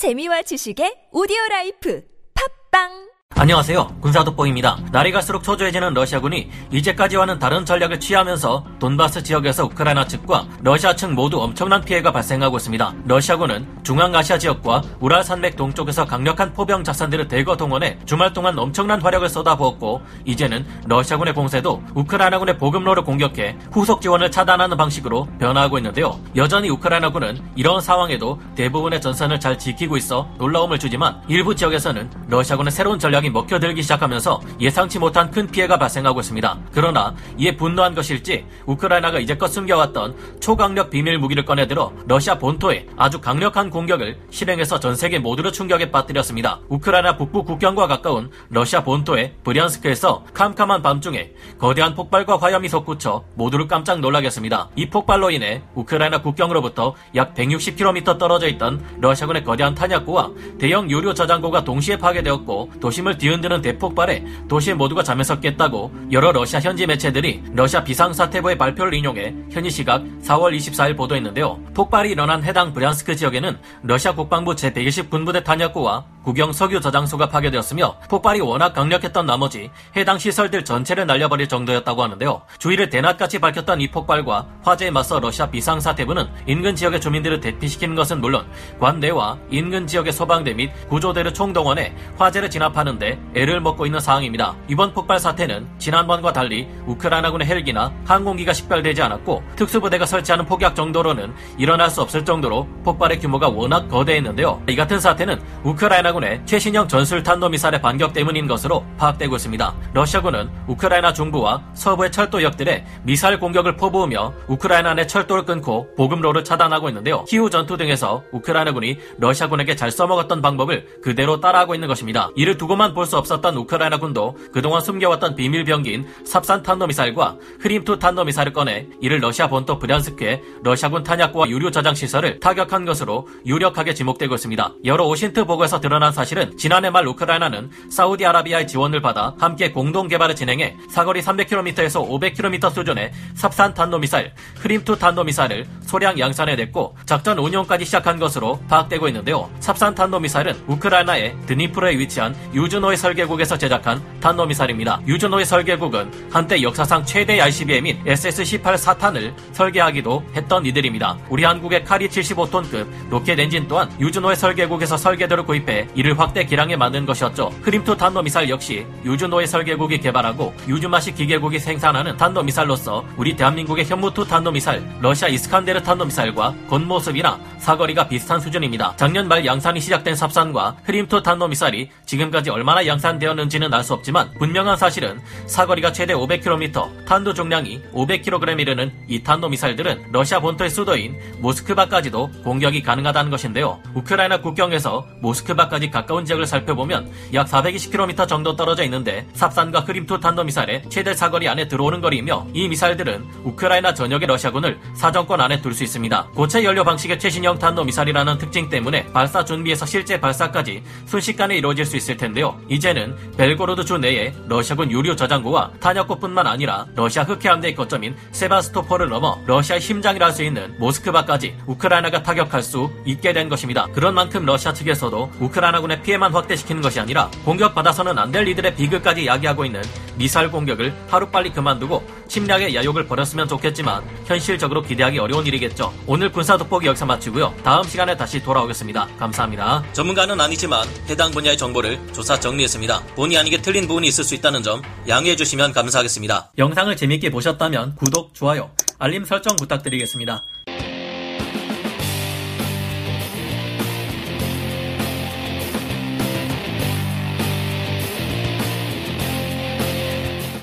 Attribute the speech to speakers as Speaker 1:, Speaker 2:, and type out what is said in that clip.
Speaker 1: 재미와 지식의 오디오 라이프. 팟빵
Speaker 2: 안녕하세요. 군사독보입니다. 날이 갈수록 초조해지는 러시아군이 이제까지와는 다른 전략을 취하면서 돈바스 지역에서 우크라이나 측과 러시아 측 모두 엄청난 피해가 발생하고 있습니다. 러시아군은 중앙아시아 지역과 우랄 산맥 동쪽에서 강력한 포병 자산들을 대거 동원해 주말 동안 엄청난 화력을 쏟아부었고 이제는 러시아군의 공세도 우크라이나군의 보급로를 공격해 후속 지원을 차단하는 방식으로 변화하고 있는데요. 여전히 우크라이나군은 이런 상황에도 대부분의 전선을 잘 지키고 있어 놀라움을 주지만 일부 지역에서는 러시아군의 새로운 전략이 먹혀들기 시작하면서 예상치 못한 큰 피해가 발생하고 있습니다. 그러나 이에 분노한 것일지 우크라이나가 이제껏 숨겨왔던 초강력 비밀 무기를 꺼내들어 러시아 본토에 아주 강력한 공격을 실행해서 전 세계 모두를 충격에 빠뜨렸습니다. 우크라이나 북부 국경과 가까운 러시아 본토의 브리안스크에서 캄캄한 밤중에 거대한 폭발과 화염이 솟구쳐 모두를 깜짝 놀라게 했습니다. 이 폭발로 인해 우크라이나 국경으로부터 약 160km 떨어져 있던 러시아군의 거대한 탄약고와 대형 유류 저장고가 동시에 파괴되었고 도심을 뒤흔드는 대폭발에 도시 모두가 잠에서 깼다고 여러 러시아 현지 매체들이 러시아 비상사태부의 발표를 인용해 현지 시각 4월 24일 보도했는데요. 폭발이 일어난 해당 브리안스크 지역에는 러시아 국방부 제120 군부대 탄약고와 국영 석유 저장소가 파괴되었으며 폭발이 워낙 강력했던 나머지 해당 시설들 전체를 날려버릴 정도였다고 하는데요. 주위를 대낮같이 밝혔던 이 폭발과 화재에 맞서 러시아 비상사태부는 인근 지역의 주민들을 대피시키는 것은 물론 관내와 인근 지역의 소방대 및 구조대를 총동원해 화재를 진압하는 데 애를 먹고 있는 상황입니다. 이번 폭발 사태는 지난번과 달리 우크라이나군의 헬기나 항공기가 식별되지 않았고 특수부대가 설치하는 폭약 정도로는 일어날 수 없을 정도로 폭발의 규모가 워낙 거대했는데요. 이 같은 사태는 우크라이나군의 최신형 전술탄도미사일의 반격 때문인 것으로 파악되고 있습니다. 러시아군은 우크라이나 중부와 서부의 철도역들에 미사일 공격을 퍼부으며 우크라이나 내 철도를 끊고 보급로를 차단하고 있는데요. 키우 전투 등에서 우크라이나군이 러시아군에게 잘 써먹었던 방법을 그대로 따라하고 있는 것입니다. 이를 두고만 볼 수 없었던 우크라이나군도 그동안 숨겨왔던 비밀 병기인 삽산 탄도미사일과 흐림투 탄도미사일을 꺼내 이를 러시아 본토 브리안스크의 러시아군 탄약고와 유류 저장 시설을 타격한 것으로 유력하게 지목되고 있습니다. 여러 OSINT 보고에서 드러난 사실은 지난해 말 우크라이나는 사우디아라비아의 지원을 받아 함께 공동 개발을 진행해 사거리 300km에서 500km 수준의 삽산 탄도미사일, 흐림투 탄도미사일을 소량 양산해 냈고 작전 운용까지 시작한 것으로 파악되고 있는데요. 삽산 탄도미사일은 우크라이나의 드니프로에 위치한 유즈노의 설계국에서 제작한 탄도미사일입니다. 유즈노의 설계국은 한때 역사상 최대 ICBM인 SS-18 사탄을 설계하기도 했던 이들입니다. 우리 한국의 KARI 75톤급 로켓 엔진 또한 유즈노의 설계국에서 설계도를 구입해 이를 확대 개량해 만든 것이었죠. 흐림투 탄도미사일 역시 유즈노의 설계국이 개발하고 유즈마시 기계국이 생산하는 탄도미사일로서 우리 대한민국의 현무투 탄도미사일, 러시아 이스칸데르 탄도미사일과 겉모습이나 사거리가 비슷한 수준입니다. 작년 말 양산이 시작된 삽산과 흐림투 탄도미사일이 지금까지 얼마나 양산되었는지는 알 수 없지만 분명한 사실은 사거리가 최대 500km, 탄두 중량이 500kg 이르는 이 탄도 미사일들은 러시아 본토의 수도인 모스크바까지도 공격이 가능하다는 것인데요. 우크라이나 국경에서 모스크바까지 가까운 지역을 살펴보면 약 420km 정도 떨어져 있는데 삽산과 흐림투 탄도 미사일의 최대 사거리 안에 들어오는 거리이며 이 미사일들은 우크라이나 전역의 러시아군을 사정권 안에 둘 수 있습니다. 고체 연료 방식의 최신형 탄도 미사일이라는 특징 때문에 발사 준비에서 실제 발사까지 순식간에 이루어질 수 있을 텐데요. 이제는 벨고로드 주 내에 러시아군 유료 저장고와 탄약고뿐만 아니라 러시아 흑해함대의 거점인 세바스토폴을 넘어 러시아의 심장이라 할 수 있는 모스크바까지 우크라이나가 타격할 수 있게 된 것입니다. 그런 만큼 러시아 측에서도 우크라이나군의 피해만 확대시키는 것이 아니라 공격받아서는 안 될 이들의 비극까지 야기하고 있는 미사일 공격을 하루빨리 그만두고 침략의 야욕을 버렸으면 좋겠지만 현실적으로 기대하기 어려운 일이겠죠. 오늘 군사 돋보기 여기서 마치고요. 다음 시간에 다시 돌아오겠습니다. 감사합니다. 전문가는 아니지만 해당 분야의 정보를 조사 정리했습니다. 본의 아니게 틀린 부분이 있을 수 있다는 점 양해해 주시면 감사하겠습니다. 영상을 재밌게 보셨다면 구독, 좋아요, 알림 설정 부탁드리겠습니다.